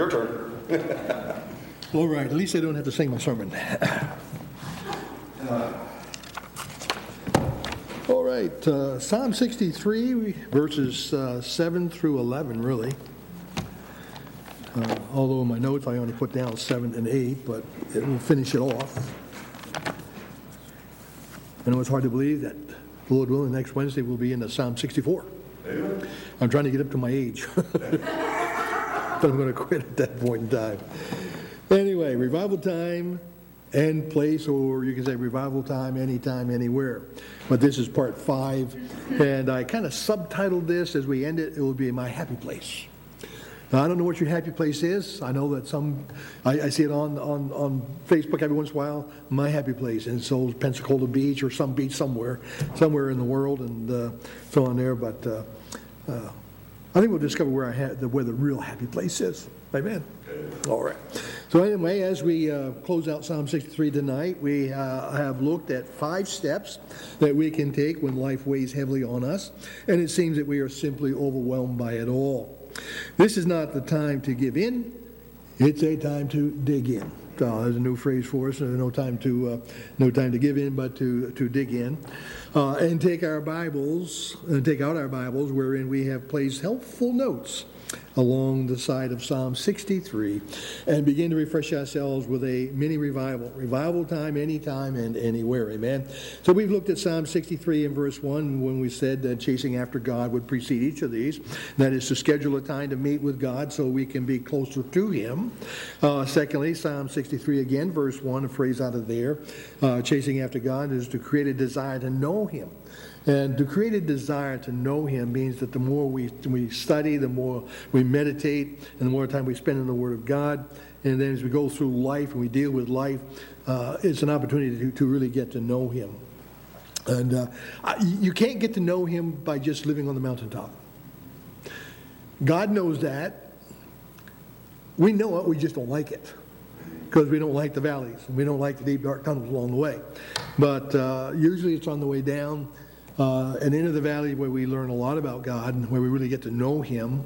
Your turn. All right, at least I don't have to sing my sermon. All right, uh, Psalm 63, verses uh, 7 through 11, really. Uh, although in my notes I only put down 7 and 8, but it will finish it off. I know it's hard to believe that, Lord willing, next Wednesday we'll be in the Psalm 64. I'm trying to get up to my age. but I'm going to quit at that point in time. Anyway, revival time and place, or you can say revival time, anytime, anywhere. But this is part five, and I kind of subtitled this as we end it, it will be My Happy Place. Now, I don't know what your happy place is. I know that some, I, I, see it on, on, on Facebook every once in a while, my happy place. And so Pensacola Beach or some beach somewhere, somewhere in the world, and uh, so on there. But uh, uh, I think we'll discover where, I ha- the, where the real happy place is. Amen. All right. So anyway, as we uh, close out Psalm 63 tonight, we uh, have looked at five steps that we can take when life weighs heavily on us, and it seems that we are simply overwhelmed by it all. This is not the time to give in, it's a time to dig in. Uh, there's a new phrase for us. No time to uh, no time to give in, but to to dig in, uh, and take our Bibles and take out our Bibles, wherein we have placed helpful notes along the side of Psalm 63 and begin to refresh ourselves with a mini revival. Revival time, anytime and anywhere. Amen. So we've looked at Psalm 63 in verse 1 when we said that chasing after God would precede each of these. That is to schedule a time to meet with God so we can be closer to Him. Uh, secondly, Psalm 63 again, verse 1, a phrase out of there. Uh, chasing after God is to create a desire to know Him. And to create a desire to know Him means that the more we, we study, the more we meditate, and the more time we spend in the Word of God, and then as we go through life and we deal with life, uh, it's an opportunity to, to really get to know Him. And uh, you can't get to know Him by just living on the mountaintop. God knows that. We know it, we just don't like it because we don't like the valleys and we don't like the deep, dark tunnels along the way. But uh, usually it's on the way down uh, and into the valley where we learn a lot about God and where we really get to know Him.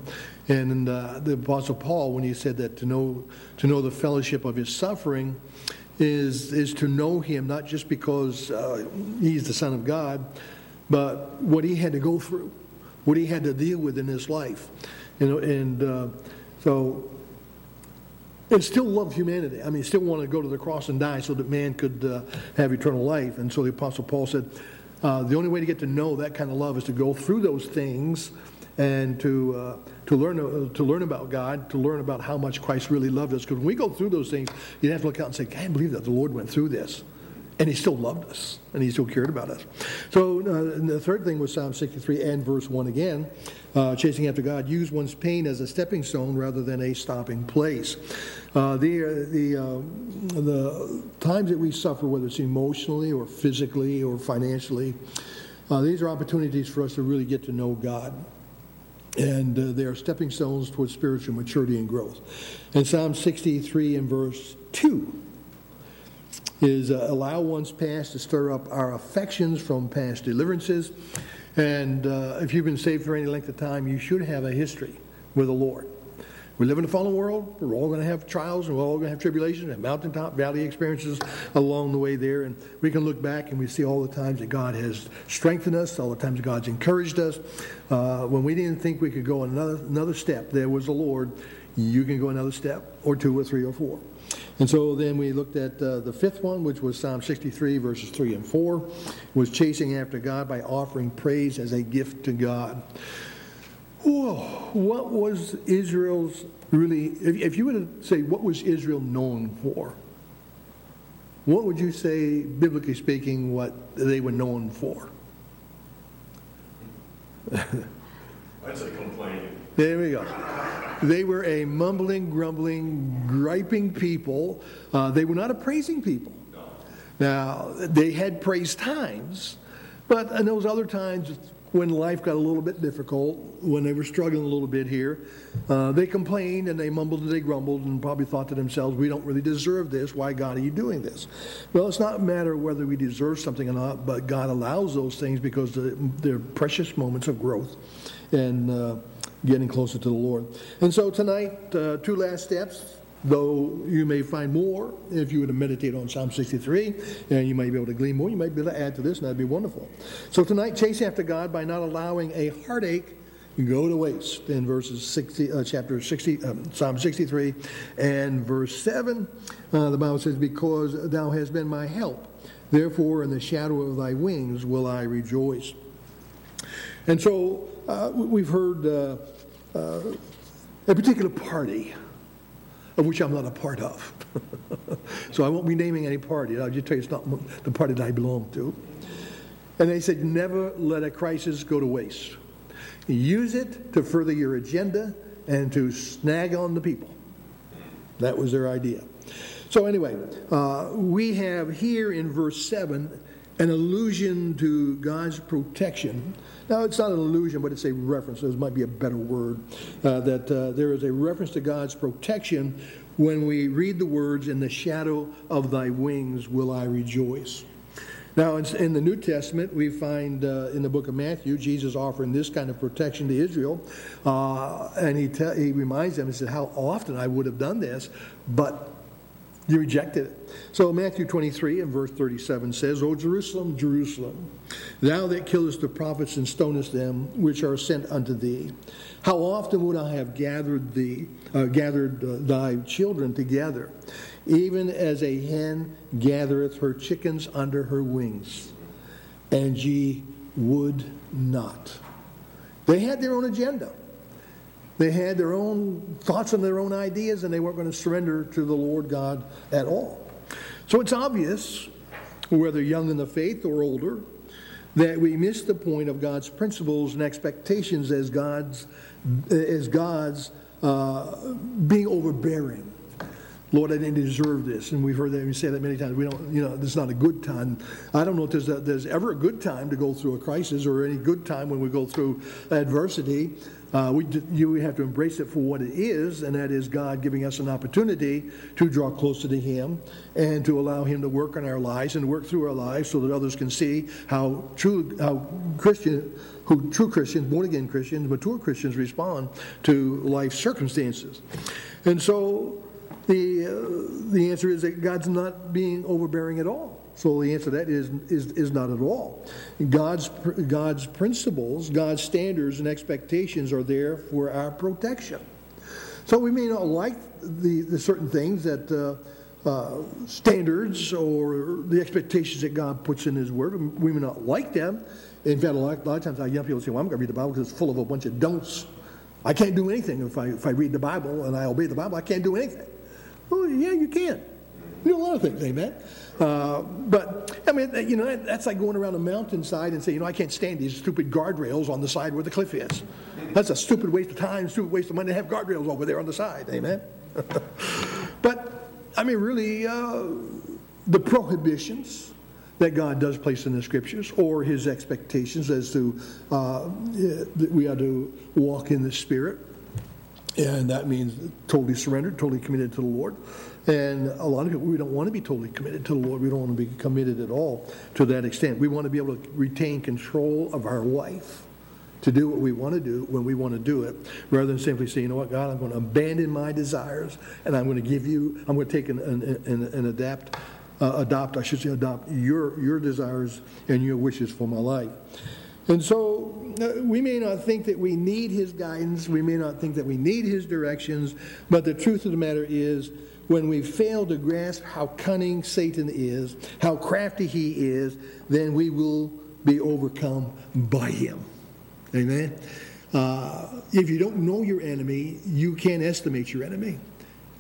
And uh, the Apostle Paul, when he said that to know to know the fellowship of His suffering, is is to know Him not just because uh, He's the Son of God, but what He had to go through, what He had to deal with in His life, you know. And uh, so and still love humanity. I mean, still want to go to the cross and die so that man could uh, have eternal life. And so the Apostle Paul said, uh, the only way to get to know that kind of love is to go through those things and to, uh, to, learn, uh, to learn about God, to learn about how much Christ really loved us. Because when we go through those things, you have to look out and say, I can't believe that the Lord went through this. And he still loved us, and he still cared about us. So uh, the third thing was Psalm 63 and verse 1 again. Uh, chasing after God, use one's pain as a stepping stone rather than a stopping place. Uh, the, uh, the, uh, the times that we suffer, whether it's emotionally or physically or financially, uh, these are opportunities for us to really get to know God. And uh, they are stepping stones towards spiritual maturity and growth. And Psalm 63 and verse 2 is uh, allow one's past to stir up our affections from past deliverances. And if you've been saved for any length of time, you should have a history with the Lord. We live in a fallen world. We're all going to have trials and we're all going to have tribulations and mountaintop, valley experiences along the way there. And we can look back and we see all the times that God has strengthened us, all the times God's encouraged us. Uh, when we didn't think we could go another, another step, there was the Lord. You can go another step or two or three or four. And so then we looked at uh, the fifth one, which was Psalm 63, verses 3 and 4, was chasing after God by offering praise as a gift to God. Whoa, what was Israel's really, if, if you were to say, what was Israel known for? What would you say, biblically speaking, what they were known for? I'd say complaining. There we go. They were a mumbling, grumbling, griping people. Uh, they were not a praising people. Now, they had praise times, but in those other times, when life got a little bit difficult, when they were struggling a little bit here, uh, they complained and they mumbled and they grumbled and probably thought to themselves, we don't really deserve this. Why, God, are you doing this? Well, it's not a matter whether we deserve something or not, but God allows those things because they're precious moments of growth. And uh, getting closer to the Lord. And so tonight, uh, two last steps, though you may find more if you were to meditate on Psalm 63, and you might be able to glean more. You might be able to add to this, and that'd be wonderful. So tonight, chase after God by not allowing a heartache go to waste in verses 60, uh, chapter 60, um, Psalm 63 and verse 7. Uh, the Bible says, Because thou hast been my help, therefore in the shadow of thy wings will I rejoice. And so uh, we've heard uh, uh, a particular party of which I'm not a part of. so I won't be naming any party. I'll just tell you it's not the party that I belong to. And they said, never let a crisis go to waste. Use it to further your agenda and to snag on the people. That was their idea. So, anyway, uh, we have here in verse 7 an allusion to God's protection. Now, it's not an allusion, but it's a reference. This might be a better word. Uh, that uh, there is a reference to God's protection when we read the words, In the shadow of thy wings will I rejoice. Now, in, the New Testament, we find uh, in the book of Matthew, Jesus offering this kind of protection to Israel. Uh, and he, te- he reminds them, he said, How often I would have done this, but you rejected it. So Matthew 23 and verse 37 says, O Jerusalem, Jerusalem, thou that killest the prophets and stonest them which are sent unto thee, how often would I have gathered thee, uh, gathered uh, thy children together, even as a hen gathereth her chickens under her wings, and ye would not. They had their own agenda. They had their own thoughts and their own ideas, and they weren't going to surrender to the Lord God at all. So it's obvious, whether young in the faith or older, that we miss the point of God's principles and expectations as God's, as God's uh, being overbearing Lord, I didn't deserve this. And we've heard that, we say that many times. We don't, you know, this is not a good time. I don't know if there's, a, there's ever a good time to go through a crisis or any good time when we go through adversity. Uh, we, you have to embrace it for what it is, and that is God giving us an opportunity to draw closer to Him and to allow Him to work in our lives and work through our lives so that others can see how true, how Christian, who true Christians, born again Christians, mature Christians respond to life circumstances. And so the, uh, the answer is that God's not being overbearing at all. So the answer to that is, is, is not at all. God's, God's principles, God's standards and expectations are there for our protection. So we may not like the, the certain things that uh, uh, standards or the expectations that God puts in His Word. We may not like them. In fact, a lot, a lot of times our young people say, well, I'm going to read the Bible because it's full of a bunch of don'ts. I can't do anything if I, if I read the Bible and I obey the Bible. I can't do anything. Oh, yeah, you can. You do a lot of things, amen. Uh, but I mean, you know, that's like going around a mountainside and saying, you know, I can't stand these stupid guardrails on the side where the cliff is. That's a stupid waste of time, stupid waste of money to have guardrails over there on the side, amen. but I mean, really, uh, the prohibitions that God does place in the scriptures, or His expectations as to uh, that we are to walk in the Spirit and that means totally surrendered, totally committed to the Lord. And a lot of people, we don't want to be totally committed to the Lord. We don't want to be committed at all to that extent. We want to be able to retain control of our life to do what we want to do when we want to do it, rather than simply say, you know what, God, I'm going to abandon my desires and I'm going to give you, I'm going to take and, and, and adapt, uh, adopt, I should say, adopt your, your desires and your wishes for my life. And so uh, we may not think that we need his guidance, we may not think that we need his directions, but the truth of the matter is, when we fail to grasp how cunning Satan is, how crafty he is, then we will be overcome by him. Amen? Uh, if you don't know your enemy, you can't estimate your enemy.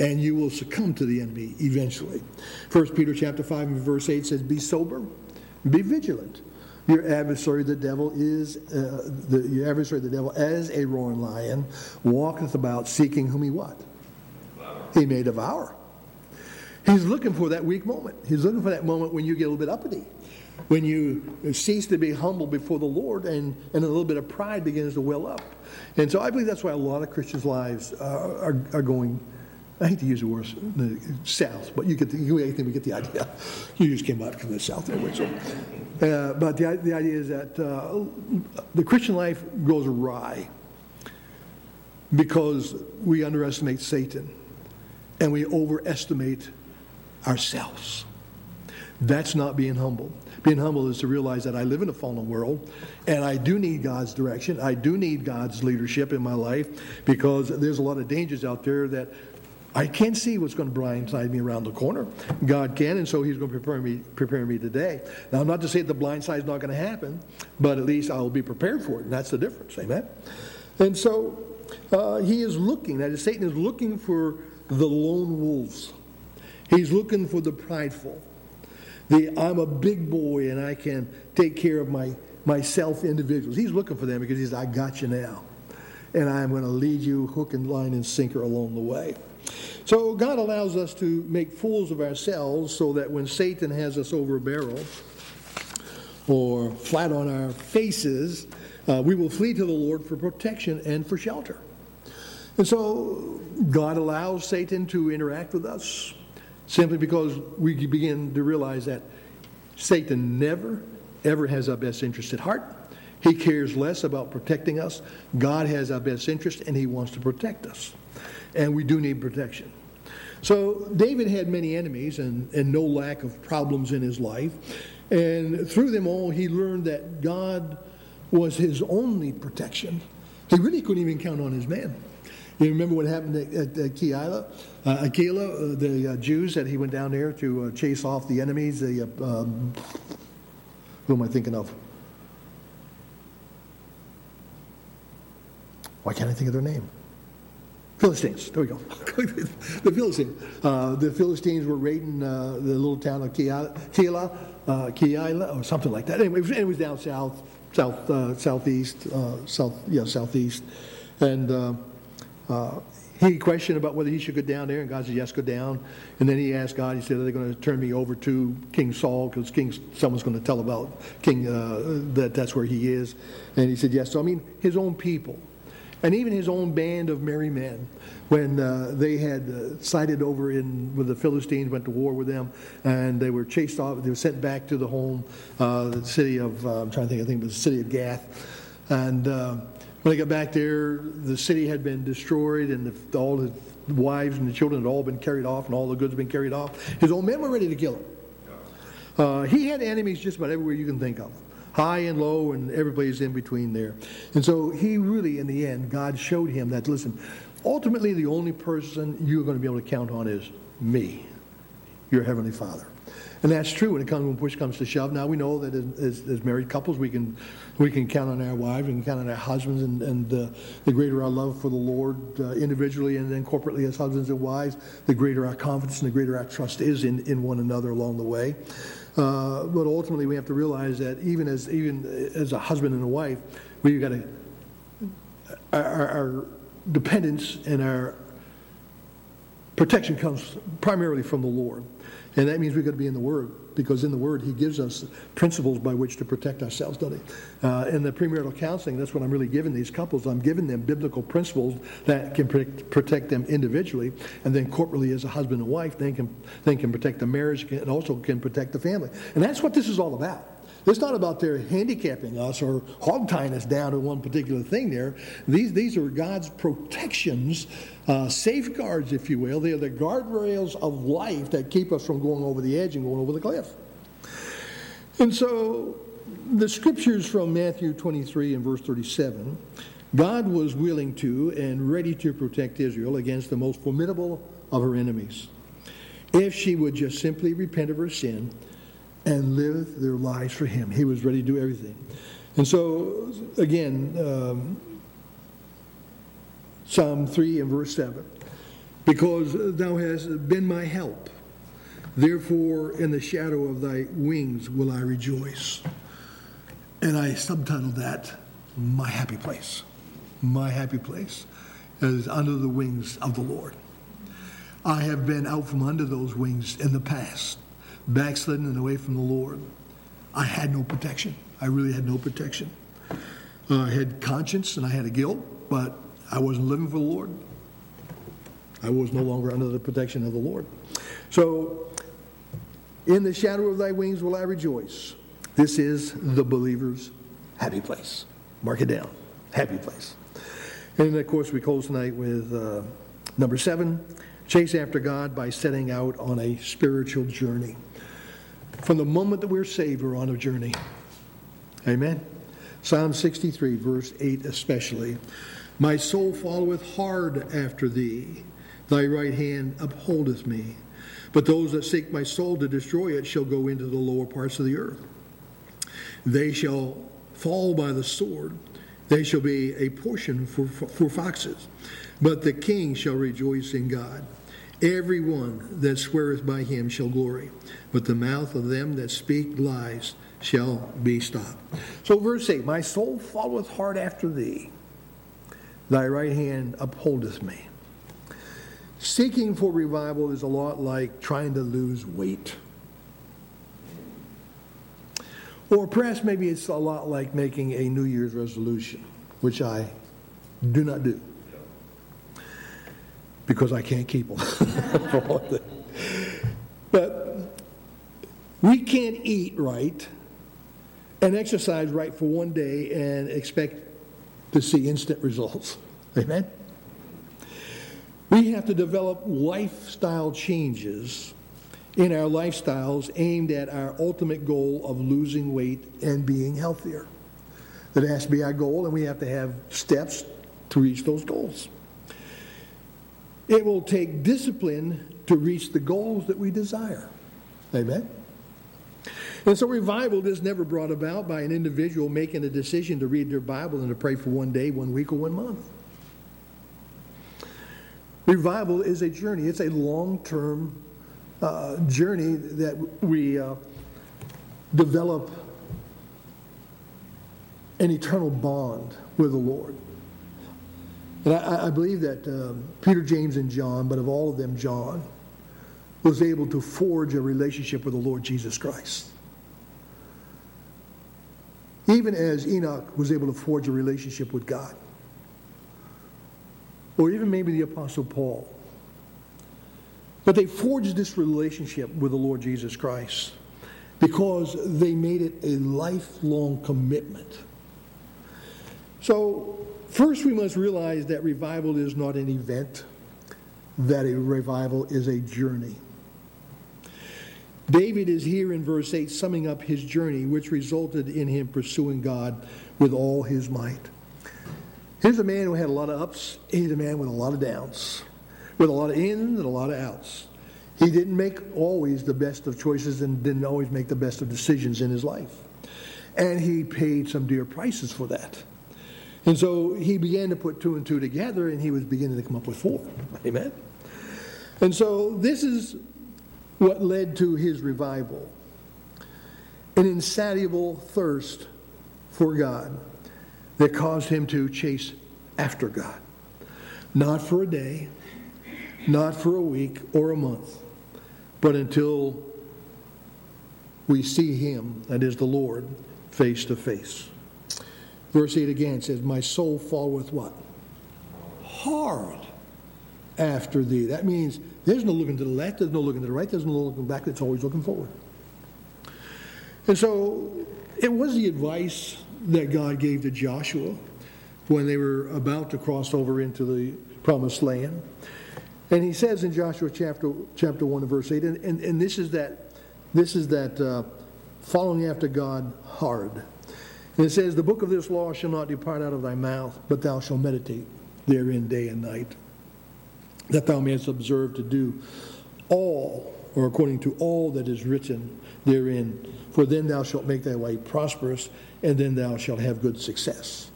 And you will succumb to the enemy eventually. 1 Peter chapter 5 and verse 8 says, Be sober, be vigilant. Your adversary, the devil, is uh, the, your adversary, the devil, as a roaring lion, walketh about seeking whom he what? He may devour. He's looking for that weak moment. He's looking for that moment when you get a little bit uppity, when you cease to be humble before the Lord, and, and a little bit of pride begins to well up. And so I believe that's why a lot of Christians' lives uh, are, are going I hate to use the word the south, but you get the, you, I think we get the idea. You just came out from the south anyway. So, uh, but the, the idea is that uh, the Christian life goes awry because we underestimate Satan and we overestimate ourselves. That's not being humble. Being humble is to realize that I live in a fallen world and I do need God's direction. I do need God's leadership in my life because there's a lot of dangers out there that I can't see what's going to blindside me around the corner. God can, and so He's going to prepare me, prepare me today. Now, I'm not to say the blind side is not going to happen, but at least I will be prepared for it, and that's the difference. Amen? And so uh, He is looking, that is, Satan is looking for the lone wolves. He's looking for the prideful. The I'm a big boy and I can take care of my myself individuals. He's looking for them because he's I got you now. And I'm going to lead you hook and line and sinker along the way. So God allows us to make fools of ourselves so that when Satan has us over a barrel or flat on our faces, uh, we will flee to the Lord for protection and for shelter. And so God allows Satan to interact with us simply because we begin to realize that Satan never, ever has our best interest at heart. He cares less about protecting us. God has our best interest and he wants to protect us. And we do need protection. So David had many enemies and, and no lack of problems in his life. And through them all, he learned that God was his only protection. He really couldn't even count on his men. You remember what happened at, at, at Keilah? Uh, Aquila, uh, the uh, Jews that he went down there to uh, chase off the enemies. The, uh, um, who am I thinking of? Why can't I think of their name? Philistines. There we go. the Philistines. Uh, the Philistines were raiding the little town of Keilah, Keilah, or something like that. Anyway, it was, it was down south, south, southeast, south, yeah, southeast, and uh, he questioned about whether he should go down there, and God said, yes, go down. And then he asked God, he said, are they going to turn me over to King Saul? Because King, someone's going to tell about King, uh, that that's where he is. And he said, yes. So, I mean, his own people. And even his own band of merry men, when uh, they had uh, sided over in with the Philistines, went to war with them, and they were chased off, they were sent back to the home, uh, the city of, uh, I'm trying to think, I think it was the city of Gath. And when they got back there, the city had been destroyed, and the, all the wives and the children had all been carried off, and all the goods had been carried off. His own men were ready to kill him. Uh, he had enemies just about everywhere you can think of high and low, and everybody's in between there. And so he really, in the end, God showed him that, listen, ultimately the only person you're going to be able to count on is me, your Heavenly Father. And that's true when it comes when push comes to shove. Now we know that as, as married couples, we can we can count on our wives, we can count on our husbands, and, and uh, the greater our love for the Lord uh, individually and then corporately as husbands and wives, the greater our confidence and the greater our trust is in, in one another along the way. Uh, but ultimately, we have to realize that even as even as a husband and a wife, we've got to our, our dependence and our protection comes primarily from the Lord. And that means we've got to be in the Word, because in the Word, He gives us principles by which to protect ourselves, doesn't He? Uh, in the premarital counseling, that's what I'm really giving these couples. I'm giving them biblical principles that can protect, protect them individually, and then corporately as a husband and wife, they can, they can protect the marriage and also can protect the family. And that's what this is all about. It's not about their handicapping us or hog tying us down to one particular thing there. These, these are God's protections, uh, safeguards, if you will. They are the guardrails of life that keep us from going over the edge and going over the cliff. And so the scriptures from Matthew 23 and verse 37 God was willing to and ready to protect Israel against the most formidable of her enemies. If she would just simply repent of her sin and live their lives for Him. He was ready to do everything. And so, again, um, Psalm 3 and verse 7 Because thou hast been my help, therefore in the shadow of thy wings will I rejoice. And I subtitled that, My Happy Place. My Happy Place is under the wings of the Lord. I have been out from under those wings in the past backslidden and away from the Lord, I had no protection. I really had no protection. Uh, I had conscience and I had a guilt, but I wasn't living for the Lord. I was no longer under the protection of the Lord. So, in the shadow of thy wings will I rejoice. This is the believer's happy place. Mark it down. Happy place. And of course, we close tonight with uh, number seven, chase after God by setting out on a spiritual journey. From the moment that we're saved, we're on a journey. Amen. Psalm 63, verse 8 especially. My soul followeth hard after thee, thy right hand upholdeth me. But those that seek my soul to destroy it shall go into the lower parts of the earth. They shall fall by the sword, they shall be a portion for, for foxes. But the king shall rejoice in God. Every one that sweareth by him shall glory, but the mouth of them that speak lies shall be stopped. So, verse 8 My soul followeth hard after thee, thy right hand upholdeth me. Seeking for revival is a lot like trying to lose weight. Or perhaps maybe it's a lot like making a New Year's resolution, which I do not do because I can't keep them. but we can't eat right and exercise right for one day and expect to see instant results. Amen? We have to develop lifestyle changes in our lifestyles aimed at our ultimate goal of losing weight and being healthier. That has to be our goal, and we have to have steps to reach those goals. It will take discipline to reach the goals that we desire. Amen? And so revival is never brought about by an individual making a decision to read their Bible and to pray for one day, one week, or one month. Revival is a journey. It's a long-term uh, journey that we uh, develop an eternal bond with the Lord. And I, I believe that um, Peter, James, and John, but of all of them, John, was able to forge a relationship with the Lord Jesus Christ. Even as Enoch was able to forge a relationship with God. Or even maybe the Apostle Paul. But they forged this relationship with the Lord Jesus Christ because they made it a lifelong commitment. So, first we must realize that revival is not an event, that a revival is a journey. David is here in verse 8 summing up his journey, which resulted in him pursuing God with all his might. Here's a man who had a lot of ups, he's a man with a lot of downs, with a lot of ins and a lot of outs. He didn't make always the best of choices and didn't always make the best of decisions in his life. And he paid some dear prices for that. And so he began to put two and two together and he was beginning to come up with four. Amen? And so this is what led to his revival an insatiable thirst for God that caused him to chase after God. Not for a day, not for a week or a month, but until we see him, that is the Lord, face to face. Verse 8 again says, My soul followeth what? Hard after thee. That means there's no looking to the left, there's no looking to the right, there's no looking back, it's always looking forward. And so it was the advice that God gave to Joshua when they were about to cross over into the promised land. And he says in Joshua chapter, chapter 1 and verse 8, and, and, and this is that, this is that uh, following after God hard. And it says, The book of this law shall not depart out of thy mouth, but thou shalt meditate therein day and night, that thou mayest observe to do all, or according to all that is written therein. For then thou shalt make thy way prosperous, and then thou shalt have good success.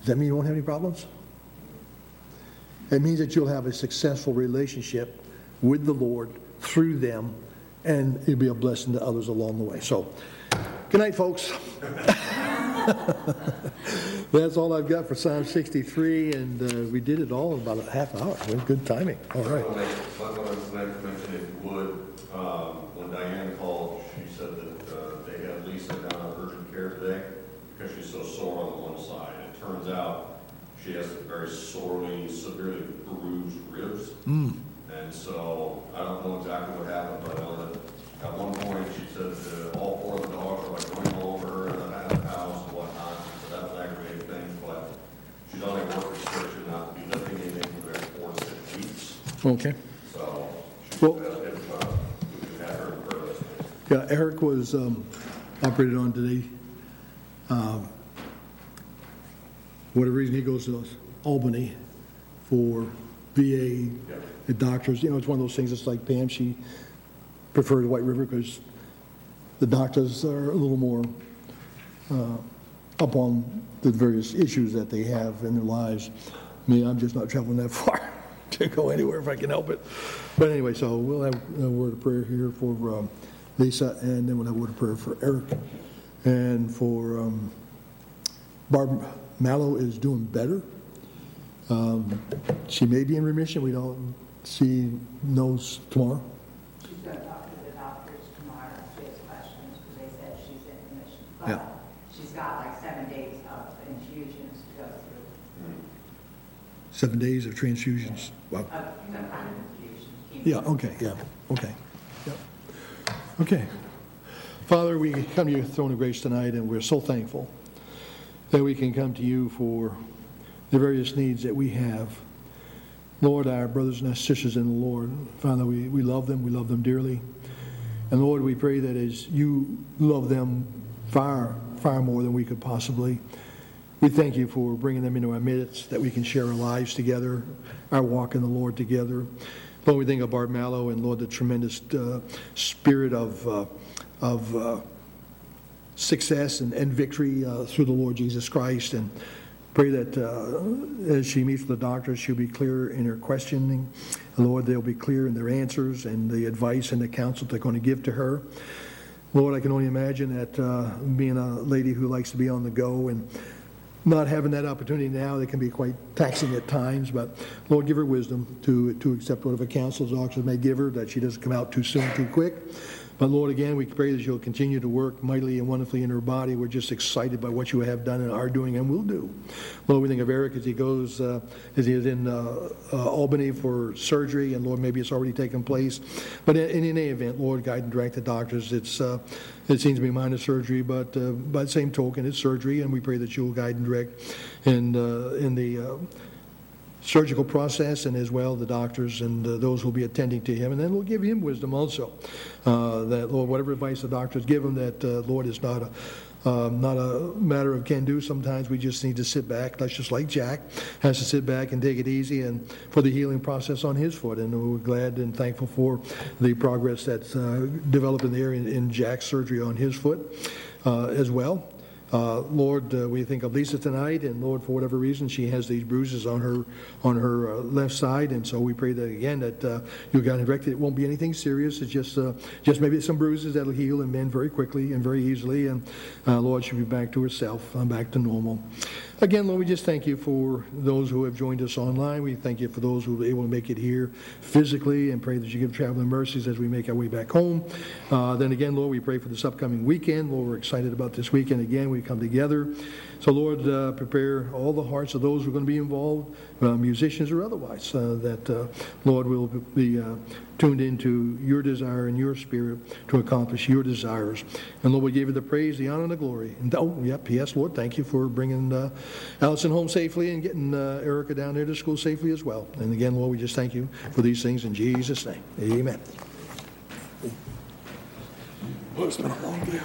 Does that mean you won't have any problems? It means that you'll have a successful relationship with the Lord through them, and it'll be a blessing to others along the way. So, good night, folks. That's all I've got for Psalm 63, and uh, we did it all in about a half hour. It was good timing. All right. One thing I was like to mention, if you would, um, when Diane called, she said that uh, they had Lisa down on urgent care today because she's so sore on the one side. It turns out she has very sorely, severely bruised ribs. And so I don't know exactly what happened, but I know that at one point, she said all four of the dogs were like running all over her and then the house and whatnot. So that was aggravating thing. but she's on a work restriction, not to be lifting anything for the next four to six weeks. Okay. So she's Well- uh, we her in person. Yeah, Eric was um, operated on today. Um, Whatever reason, he goes to Albany for VA, doctors, you know, it's one of those things, it's like Pam, she prefers White River because the doctors are a little more uh, up on the various issues that they have in their lives. Me, I'm just not traveling that far to go anywhere if I can help it. But anyway, so we'll have a word of prayer here for um, Lisa, and then we'll have a word of prayer for Eric. And for um, Barb Mallow is doing better. Um, She may be in remission, we don't, she knows tomorrow. She's going to talk to the doctors tomorrow, if she has questions, because they said she's in remission. Yeah. But she's got like seven days of infusions to go through, mm-hmm. Seven days of transfusions. Wow. of some kind of infusion. Yeah, okay, yeah, okay, yeah. Okay. Father, we come to your throne of grace tonight, and we're so thankful that we can come to you for the various needs that we have. Lord, our brothers and our sisters in the Lord, Father, we, we love them, we love them dearly. And Lord, we pray that as you love them far, far more than we could possibly, we thank you for bringing them into our midst, that we can share our lives together, our walk in the Lord together. Lord, we think of Barb Mallow and Lord, the tremendous uh, spirit of, uh, of uh, success and, and victory uh, through the Lord Jesus Christ. And pray that uh, as she meets with the doctors, she'll be clear in her questioning. Lord, they'll be clear in their answers and the advice and the counsel they're going to give to her. Lord, I can only imagine that uh, being a lady who likes to be on the go and not having that opportunity now, it can be quite taxing at times. But Lord, give her wisdom to, to accept whatever counsel the doctors may give her, that she doesn't come out too soon, too quick. But Lord, again, we pray that you'll continue to work mightily and wonderfully in her body. We're just excited by what you have done and are doing and will do. Lord, we think of Eric as he goes, uh, as he is in uh, uh, Albany for surgery, and Lord, maybe it's already taken place. But in, in any event, Lord, guide and direct the doctors. It's, uh, it seems to be minor surgery, but uh, by the same token, it's surgery, and we pray that you will guide and direct in, uh, in the surgical process and as well the doctors and uh, those who will be attending to him. And then we'll give him wisdom also. Uh, that, Lord, whatever advice the doctors give him, that, uh, Lord, is not a, um, not a matter of can do. Sometimes we just need to sit back. That's just like Jack has to sit back and take it easy and for the healing process on his foot. And we're glad and thankful for the progress that's uh, developing there in, in Jack's surgery on his foot uh, as well. Uh, Lord, uh, we think of Lisa tonight, and Lord, for whatever reason, she has these bruises on her on her uh, left side, and so we pray that again that uh, you got it directed. It won't be anything serious. It's just uh, just maybe some bruises that'll heal and mend very quickly and very easily, and uh, Lord, she'll be back to herself, back to normal. Again, Lord, we just thank you for those who have joined us online. We thank you for those who were able to make it here physically, and pray that you give traveling mercies as we make our way back home. Uh, then again, Lord, we pray for this upcoming weekend. Lord, we're excited about this weekend again. We come together. So, Lord, uh, prepare all the hearts of those who are going to be involved, uh, musicians or otherwise, uh, that, uh, Lord, will be uh, tuned into your desire and your spirit to accomplish your desires. And, Lord, we give you the praise, the honor, and the glory. And, oh, yeah, P.S., Lord, thank you for bringing uh, Allison home safely and getting Erica down there to school safely as well. And again, Lord, we just thank you for these things in Jesus' name. Amen. Oh, it's been a long day.